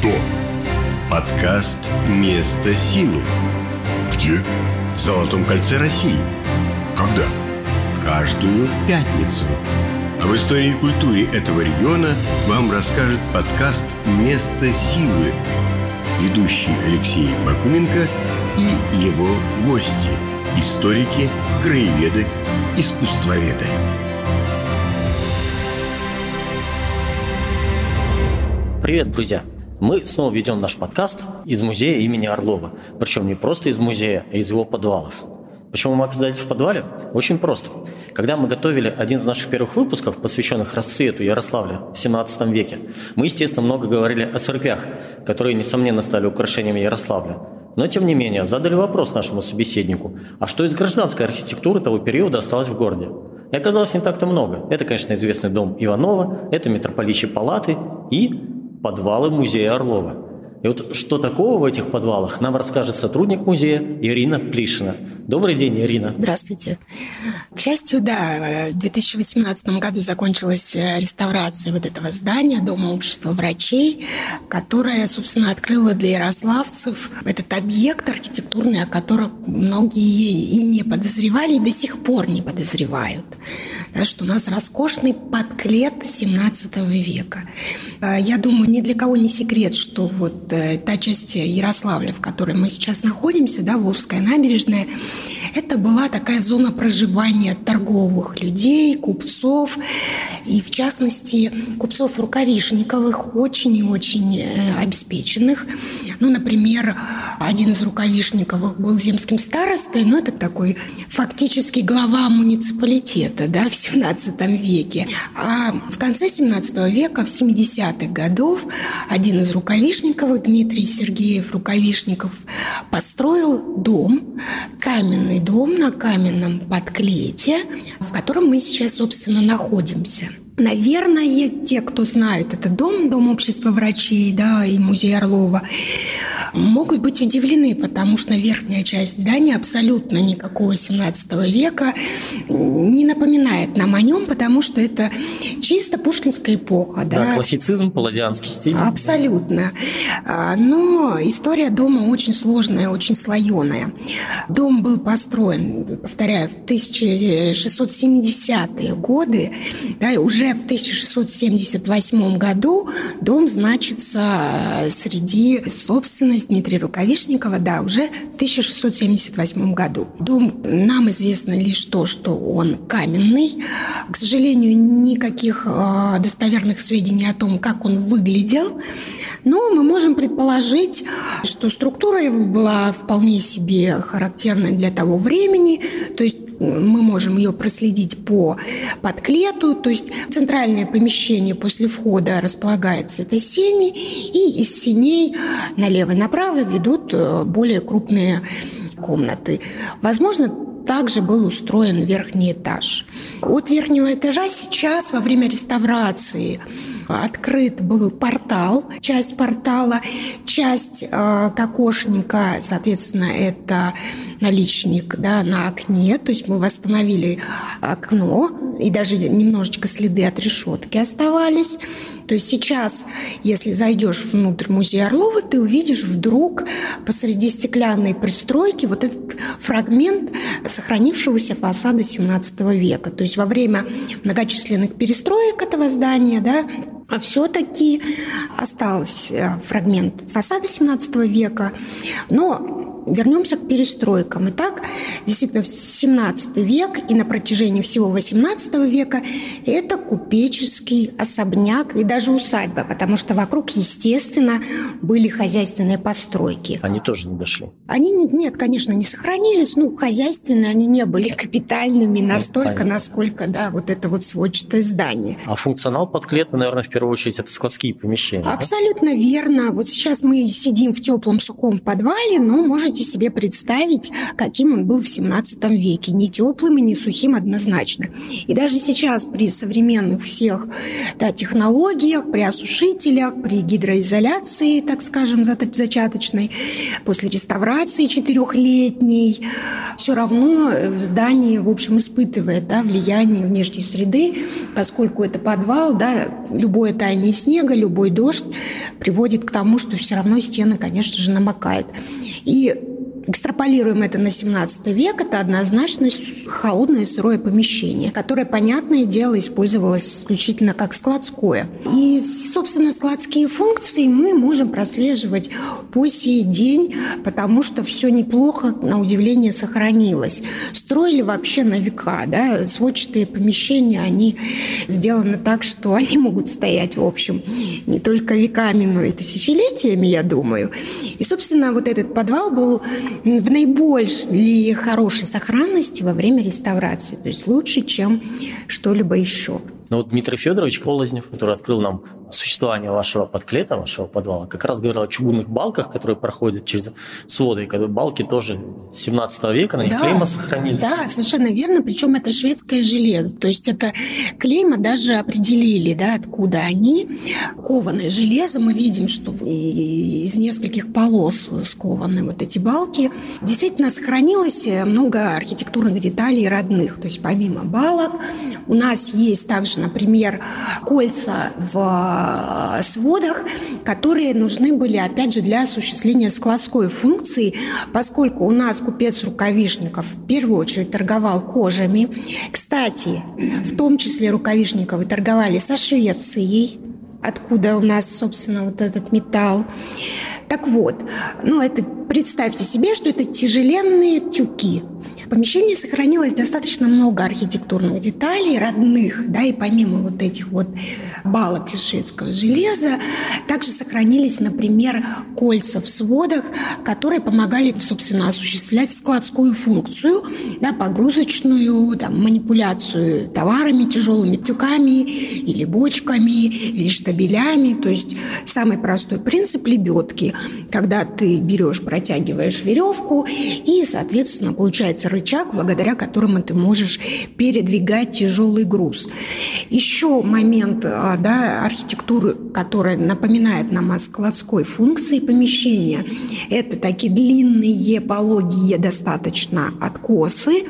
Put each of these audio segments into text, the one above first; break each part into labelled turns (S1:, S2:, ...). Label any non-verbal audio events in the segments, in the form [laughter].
S1: Что?
S2: Подкаст «Место силы»
S1: Где?
S2: в Золотом кольце России.
S1: Когда?
S2: Каждую пятницу. Об истории и культуре этого региона вам расскажет подкаст «Место силы». Ведущий Алексей Бакуменко и его гости – историки, краеведы, искусствоведы.
S3: Привет, друзья! Мы снова ведем наш подкаст из музея имени Орлова. Причем не просто из музея, а из его подвалов. Почему мы оказались в подвале? Очень просто. Когда мы готовили один из наших первых выпусков, посвященных расцвету Ярославля в 17 веке, мы, естественно, много говорили о церквях, которые, несомненно, стали украшениями Ярославля. Но, тем не менее, задали вопрос нашему собеседнику, а что из гражданской архитектуры того периода осталось в городе? И оказалось не так-то много. Это, конечно, известный дом Иванова, это митрополичьи палаты и подвалы музея Орлова. И вот что такого в этих подвалах, нам расскажет сотрудник музея Ирина Плишина. Добрый день, Ирина.
S4: Здравствуйте. К счастью, да, в 2018 году закончилась э, реставрация вот этого здания Дома общества врачей, которое, собственно, открыло для ярославцев этот объект архитектурный, о котором многие и не подозревали, и до сих пор не подозревают. Да, что у нас роскошный подклет 17 века. Э, Я думаю, ни для кого не секрет, что вот э, та часть Ярославля, в которой мы сейчас находимся, да, Волжская набережная, это была такая зона проживания торговых людей, купцов, и в частности купцов рукавишниковых, очень и очень э, обеспеченных. Ну, например, один из рукавишниковых был земским старостой, но это такой фактически глава муниципалитета да, в 17 веке. А в конце 17 века, в 70-х годов, один из рукавишниковых, Дмитрий Сергеев Рукавишников, построил дом, каменный дом на каменном подклете, в котором мы сейчас, собственно, находимся. Наверное, те, кто знает этот дом, Дом общества врачей, да, и музей Орлова, могут быть удивлены, потому что верхняя часть здания абсолютно никакого 17 века не напоминает нам о нем, потому что это чисто пушкинская эпоха,
S3: Да,
S4: да,
S3: классицизм, палладианский стиль.
S4: Абсолютно. А, Но история дома очень сложная, очень слоеная. Дом был построен, повторяю, в 1670-е годы, да, и уже в 1678 году дом значится э, среди собственность Дмитрия Рукавишникова, да, уже в 1678 году. Дом, нам известно лишь то, что он каменный. К сожалению, никаких э, достоверных сведений о том, как он выглядел, но мы можем предположить, что структура его была вполне себе характерной для того времени, то есть мы можем ее проследить по подклету, то есть центральное помещение после входа располагается это сени, и из сеней налево и направо ведут э, более крупные комнаты. Возможно, также был устроен верхний этаж. От верхнего этажа сейчас во время реставрации открыт был портал, часть портала, часть э, кокошника, соответственно, это наличник да, на окне, то есть мы восстановили окно, и даже немножечко следы от решетки оставались. То есть сейчас, если зайдешь внутрь музея Орлова, ты увидишь вдруг посреди стеклянной пристройки вот этот фрагмент сохранившегося фасада 17 века. То есть во время многочисленных перестроек этого здания, да, а все-таки остался фрагмент фасада 17 века, но Вернемся к перестройкам. Итак, действительно, в 17 век и на протяжении всего 18 века это купеческий особняк и даже усадьба, потому что вокруг, естественно, были хозяйственные постройки.
S3: Они тоже не дошли.
S4: Они, не- нет, конечно, не сохранились, ну, хозяйственные они не были капитальными настолько,
S3: понятно.
S4: насколько, да, вот это вот сводчатое здание.
S3: А функционал подклета, наверное, в первую очередь, это складские помещения. да?
S4: Абсолютно верно. Вот сейчас мы сидим в теплом сухом подвале, но можете можете себе представить, каким он был в 17 веке. Не теплым и не сухим однозначно. И даже сейчас при современных всех да, технологиях, при осушителях, при гидроизоляции, так скажем, зачаточной, после реставрации четырехлетней, все равно здание, в общем, испытывает да, влияние внешней среды, поскольку это подвал, да, любое таяние снега, любой дождь приводит к тому, что все равно стены, конечно же, намокают. И Экстраполируем это на 17 век, это однозначно холодное сырое помещение, которое, понятное дело, использовалось исключительно как складское. И, собственно, складские функции мы можем прослеживать по сей день, потому что все неплохо, на удивление, сохранилось. Строили вообще на века, да, сводчатые помещения, они сделаны так, что они могут стоять, в общем, не только веками, но и тысячелетиями, я думаю. И, собственно, вот этот подвал был в наибольшей хорошей сохранности во время реставрации, то есть лучше, чем что-либо еще.
S3: Но вот Дмитрий Федорович Полознев, который открыл нам существование вашего подклета, вашего подвала, как раз говорил о чугунных балках, которые проходят через своды. И балки тоже 17 века, на них да, клейма сохранились.
S4: Да, совершенно верно. Причем это шведское железо. То есть это клейма даже определили, да, откуда они. Кованое железо. Мы видим, что из нескольких полос скованы вот эти балки. Действительно, сохранилось много архитектурных деталей родных. То есть помимо балок у нас есть также, например, кольца в э, сводах, которые нужны были, опять же, для осуществления складской функции, поскольку у нас купец Рукавишников в первую очередь торговал кожами. Кстати, в том числе Рукавишниковы торговали со Швецией, откуда у нас, собственно, вот этот металл. Так вот, ну это представьте себе, что это тяжеленные тюки – помещении сохранилось достаточно много архитектурных деталей, родных, да, и помимо вот этих вот балок из шведского железа, также сохранились, например, кольца в сводах, которые помогали, собственно, осуществлять складскую функцию, да, погрузочную, там, манипуляцию товарами, тяжелыми тюками или бочками, или штабелями. То есть самый простой принцип лебедки, когда ты берешь, протягиваешь веревку, и, соответственно, получается рычаг, благодаря которому ты можешь передвигать тяжелый груз. Еще момент а, да, архитектуры, которая напоминает нам о складской функции помещения, это такие длинные, пологие достаточно откосы,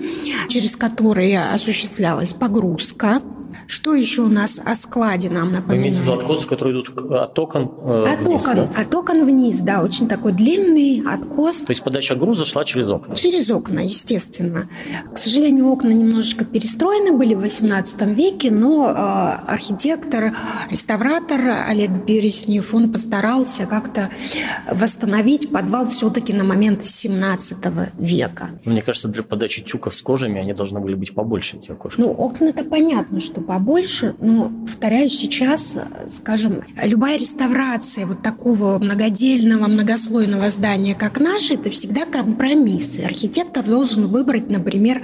S4: через которые осуществлялась погрузка что еще у нас о складе нам напоминает? Вы имеете в виду
S3: откосы, которые идут от окон
S4: э, От вниз, окон, да? от окон вниз, да, очень такой длинный откос.
S3: То есть подача груза шла через окна?
S4: Через окна, естественно. К сожалению, окна немножечко перестроены были в XVIII веке, но э, архитектор, реставратор Олег Береснев, он постарался как-то восстановить подвал все-таки на момент XVII века.
S3: Мне кажется, для подачи тюков с кожами они должны были быть побольше, эти окошки.
S4: Ну, окна-то понятно, что побольше побольше, но, повторяю, сейчас, скажем, любая реставрация вот такого многодельного, многослойного здания, как наше, это всегда компромиссы. Архитектор должен выбрать, например,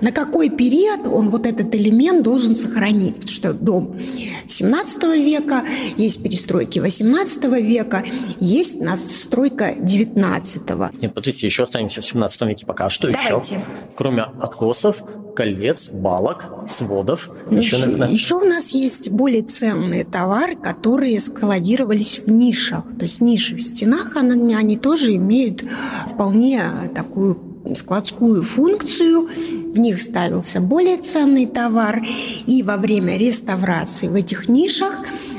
S4: на какой период он вот этот элемент должен сохранить. Потому что дом 17 века, есть перестройки 18 века, есть настройка 19
S3: Нет, подождите, еще останемся в 17 веке пока. А что Давайте. еще? Кроме откосов, колец, балок, сводов.
S4: Еще, еще, еще у нас есть более ценные товары, которые складировались в нишах. То есть ниши в стенах, они, они тоже имеют вполне такую складскую функцию, в них ставился более ценный товар, и во время реставрации в этих нишах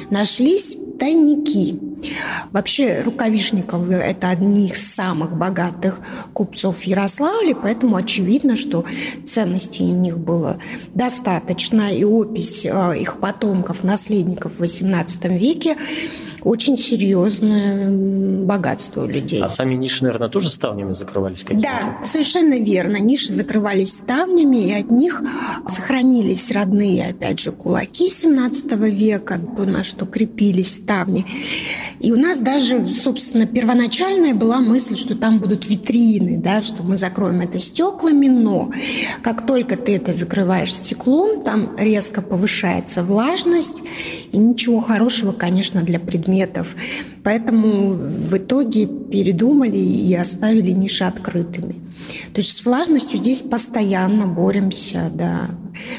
S4: нашлись тайники. Вообще Рукавишниковы – это одни из самых богатых купцов Ярославля, поэтому очевидно, что ценностей у них было достаточно, и опись э, их потомков, наследников в XVIII веке очень серьезное богатство у людей.
S3: А сами ниши, наверное, тоже ставнями закрывались какими-то?
S4: Да, совершенно верно. Ниши закрывались ставнями, и от них сохранились родные, опять же, кулаки 17 века, на что крепились ставни. И у нас даже, собственно, первоначальная была мысль, что там будут витрины, да, что мы закроем это стеклами, но как только ты это закрываешь стеклом, там резко повышается влажность, и ничего хорошего, конечно, для предметов. Поэтому в итоге передумали и оставили ниши открытыми. То есть с влажностью здесь постоянно боремся, да,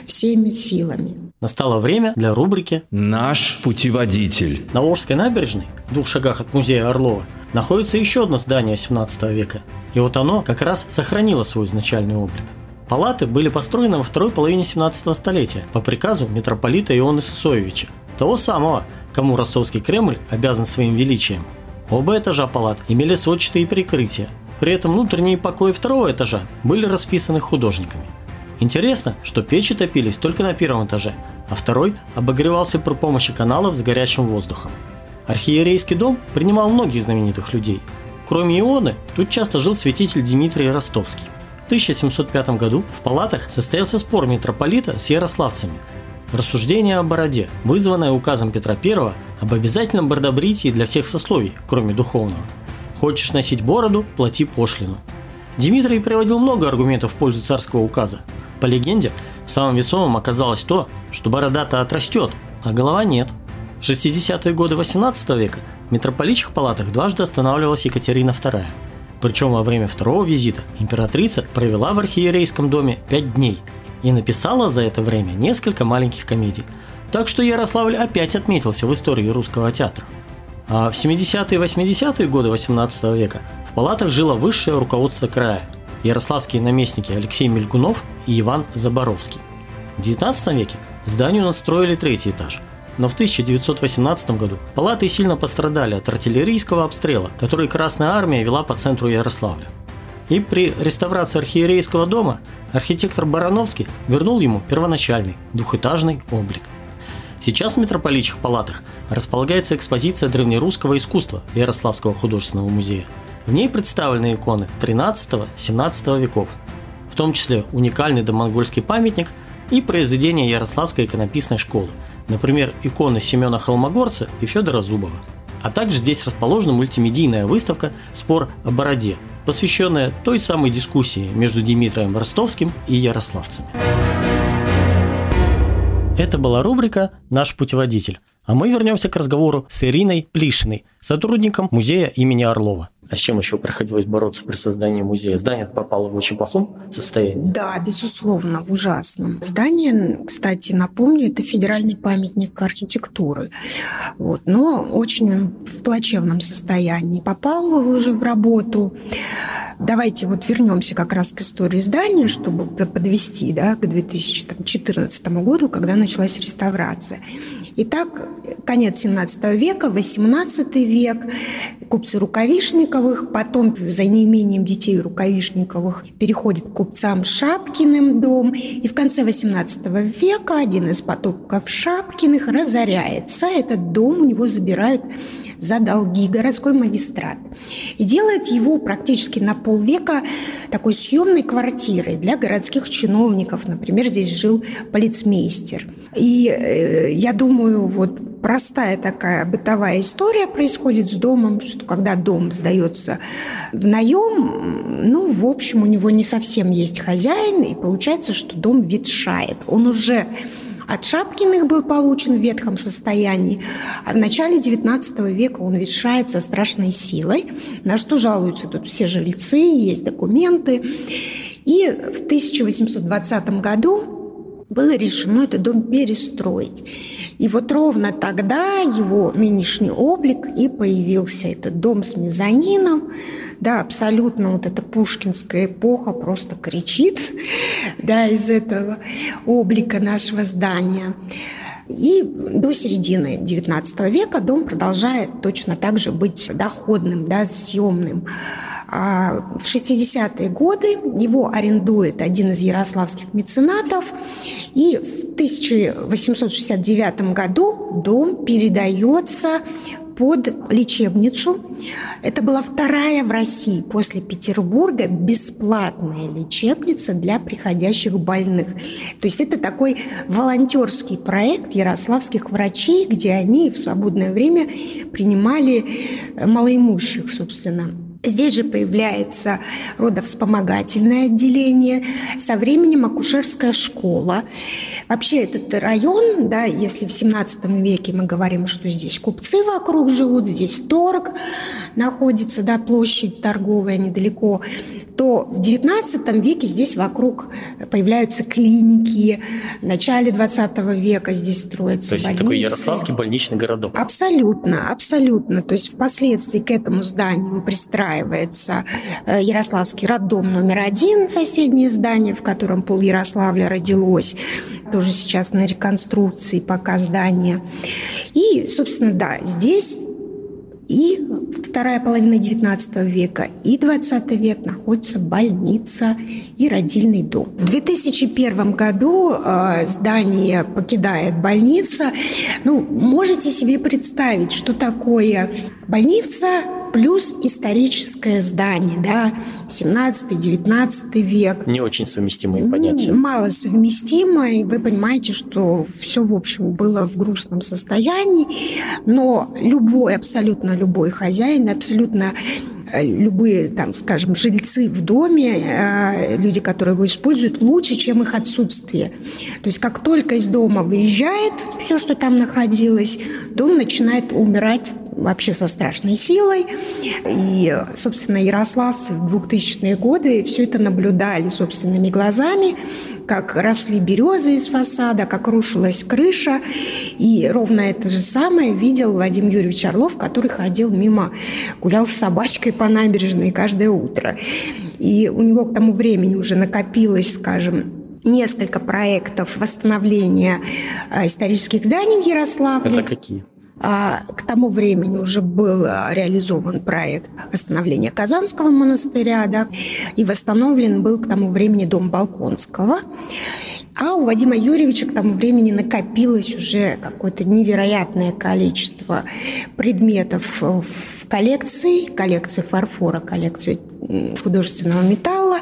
S4: всеми силами.
S3: Настало время для рубрики
S5: «Наш путеводитель».
S3: На Волжской набережной, в двух шагах от музея Орлова, находится еще одно здание 17 века. И вот оно как раз сохранило свой изначальный облик. Палаты были построены во второй половине 17 столетия по приказу митрополита Иона Сысоевича, того самого, кому ростовский Кремль обязан своим величием. Оба этажа палат имели сводчатые прикрытия, при этом внутренние покои второго этажа были расписаны художниками. Интересно, что печи топились только на первом этаже, а второй обогревался при помощи каналов с горячим воздухом. Архиерейский дом принимал многих знаменитых людей. Кроме Ионы, тут часто жил святитель Дмитрий Ростовский. В 1705 году в палатах состоялся спор митрополита с ярославцами. Рассуждение о бороде, вызванное указом Петра I об обязательном бородобритии для всех сословий, кроме духовного. Хочешь носить бороду – плати пошлину. Дмитрий приводил много аргументов в пользу царского указа. По легенде, самым весомым оказалось то, что борода-то отрастет, а голова нет. В 60-е годы 18 века в митрополитчих палатах дважды останавливалась Екатерина II. Причем во время второго визита императрица провела в архиерейском доме 5 дней и написала за это время несколько маленьких комедий. Так что Ярославль опять отметился в истории русского театра. А в 70-е и 80-е годы 18 века в палатах жило высшее руководство края – ярославские наместники Алексей Мельгунов и Иван Заборовский. В 19 веке зданию надстроили третий этаж, но в 1918 году палаты сильно пострадали от артиллерийского обстрела, который Красная Армия вела по центру Ярославля. И при реставрации архиерейского дома архитектор Барановский вернул ему первоначальный двухэтажный облик – Сейчас в митрополитчих палатах располагается экспозиция древнерусского искусства Ярославского художественного музея. В ней представлены иконы 13-17 веков, в том числе уникальный домонгольский памятник и произведения Ярославской иконописной школы, например, иконы Семена Холмогорца и Федора Зубова. А также здесь расположена мультимедийная выставка «Спор о бороде», посвященная той самой дискуссии между Дмитрием Ростовским и ярославцами. Это была рубрика «Наш путеводитель». А мы вернемся к разговору с Ириной Плишиной, сотрудником музея имени Орлова. А с чем еще приходилось бороться при создании музея? Здание попало в очень плохом состоянии?
S4: Да, безусловно, в ужасном. Здание, кстати, напомню, это федеральный памятник архитектуры. Вот, но очень в плачевном состоянии. Попал уже в работу. Давайте вот вернемся как раз к истории здания, чтобы подвести да, к 2014 году, когда началась реставрация. Итак, конец 17 века, 18 век, купцы Рукавишниковых, потом за неимением детей Рукавишниковых переходит к купцам Шапкиным дом, и в конце 18 века один из потомков Шапкиных разоряется, этот дом у него забирают за долги городской магистрат. И делает его практически на полвека такой съемной квартирой для городских чиновников. Например, здесь жил полицмейстер. И э, я думаю, вот простая такая бытовая история происходит с домом, что когда дом сдается в наем, ну, в общем, у него не совсем есть хозяин, и получается, что дом ветшает. Он уже от Шапкиных был получен в ветхом состоянии, а в начале XIX века он ветшает со страшной силой, на что жалуются тут все жильцы, есть документы. И в 1820 году было решено этот дом перестроить. И вот ровно тогда его нынешний облик и появился. Этот дом с мезонином, да, абсолютно вот эта пушкинская эпоха просто кричит, [laughs] да, из этого облика нашего здания. И до середины XIX века дом продолжает точно так же быть доходным, да, съемным. А в 60-е годы его арендует один из ярославских меценатов, и в 1869 году дом передается под лечебницу. Это была вторая в России после Петербурга бесплатная лечебница для приходящих больных. То есть это такой волонтерский проект ярославских врачей, где они в свободное время принимали малоимущих, собственно. Здесь же появляется родовспомогательное отделение, со временем акушерская школа. Вообще этот район, да, если в 17 веке мы говорим, что здесь купцы вокруг живут, здесь торг находится, да, площадь торговая недалеко, то в 19 веке здесь вокруг появляются клиники, в начале 20 века здесь строятся
S3: То есть
S4: больницы.
S3: такой ярославский больничный городок.
S4: Абсолютно, абсолютно. То есть впоследствии к этому зданию пристраивается э, Ярославский роддом номер один, соседнее здание, в котором пол Ярославля родилось. Тоже сейчас на реконструкции пока здание. И, собственно, да, здесь и вторая половина XIX века, и XX век находится больница и родильный дом. В 2001 году э, здание покидает больница. Ну, можете себе представить, что такое больница плюс историческое здание, да, 17-19 век.
S3: Не очень совместимые понятия.
S4: Мало совместимо, и вы понимаете, что все, в общем, было в грустном состоянии, но любой, абсолютно любой хозяин, абсолютно э, любые, там, скажем, жильцы в доме, э, люди, которые его используют, лучше, чем их отсутствие. То есть как только из дома выезжает все, что там находилось, дом начинает умирать вообще со страшной силой. И, собственно, ярославцы в 2000-е годы все это наблюдали собственными глазами, как росли березы из фасада, как рушилась крыша. И ровно это же самое видел Вадим Юрьевич Орлов, который ходил мимо, гулял с собачкой по набережной каждое утро. И у него к тому времени уже накопилось, скажем, несколько проектов восстановления э, исторических зданий в Ярославле.
S3: Это какие?
S4: А, к тому времени уже был а, реализован проект восстановления Казанского монастыря, да, и восстановлен был к тому времени дом Балконского. А у Вадима Юрьевича к тому времени накопилось уже какое-то невероятное количество предметов в коллекции, коллекции фарфора, коллекции художественного металла,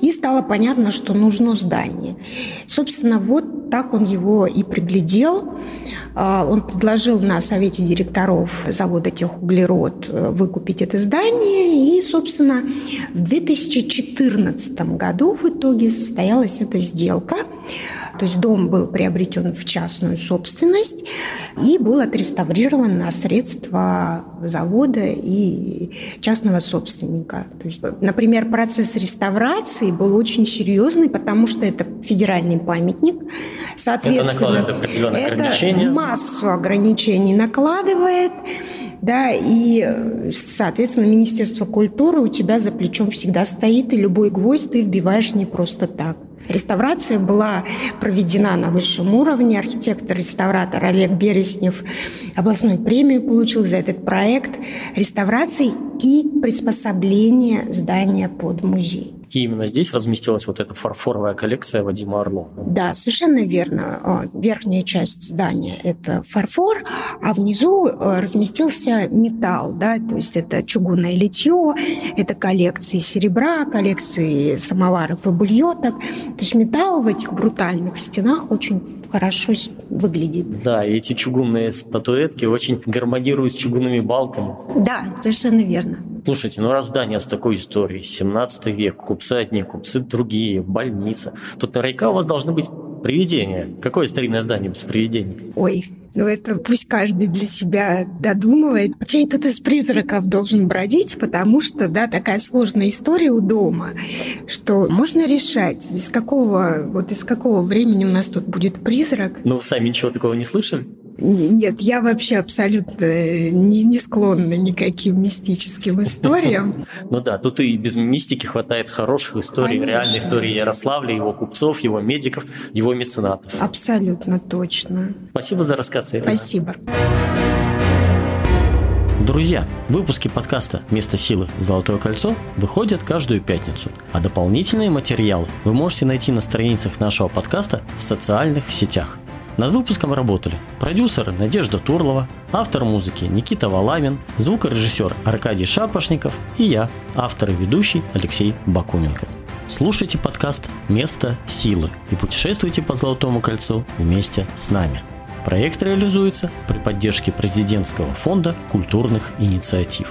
S4: и стало понятно, что нужно здание. Собственно, вот так он его и приглядел. А, он предложил на совете директоров завода «Техуглерод» выкупить это здание, и, собственно, в 2014 году в итоге состоялась эта сделка. То есть дом был приобретен в частную собственность и был отреставрирован на средства завода и частного собственника. То есть, например, процесс реставрации был очень серьезный, потому что это федеральный памятник. Соответственно,
S3: это определенные
S4: это
S3: ограничения.
S4: массу ограничений накладывает. Да, и, соответственно, Министерство культуры у тебя за плечом всегда стоит, и любой гвоздь ты вбиваешь не просто так. Реставрация была проведена на высшем уровне. Архитектор-реставратор Олег Береснев областную премию получил за этот проект реставрации и приспособления здания под музей.
S3: И именно здесь разместилась вот эта фарфоровая коллекция Вадима Орлова.
S4: Да, совершенно верно. А, Верхняя часть здания – это фарфор, а внизу а, разместился металл, да, то есть это чугунное литье, это коллекции серебра, коллекции самоваров и бульеток. То есть металл в этих брутальных стенах очень хорошо выглядит.
S3: Да, и эти чугунные статуэтки очень гармонируют с чугунными балками.
S4: Да, совершенно верно.
S3: Слушайте, ну раз здание с такой историей, 17 век, купцы одни, купцы другие, больница. Тут наверняка у вас должны быть привидения. Какое старинное здание без привидений?
S4: Ой, ну это пусть каждый для себя додумывает. Чей тут из призраков должен бродить, потому что, да, такая сложная история у дома, что можно решать, из какого, вот из какого времени у нас тут будет призрак.
S3: Ну, сами ничего такого не слышали?
S4: Нет, я вообще абсолютно не, не склонна никаким мистическим историям. [laughs]
S3: Ну да, тут и без мистики хватает хороших историй, реальной истории Ярославля, его купцов, его медиков, его меценатов.
S4: Абсолютно точно.
S3: Спасибо за рассказ, Ирина.
S4: Спасибо.
S3: Друзья, выпуски подкаста «Место силы. Золотое кольцо» выходят каждую пятницу, а дополнительные материалы вы можете найти на страницах нашего подкаста в социальных сетях. Над выпуском работали продюсер Надежда Турлова, автор музыки Никита Валамин, звукорежиссер Аркадий Шапошников и я, автор и ведущий Алексей Бакуменко. Слушайте подкаст «Место силы» и путешествуйте по Золотому кольцу вместе с нами. Проект реализуется при поддержке президентского фонда культурных инициатив.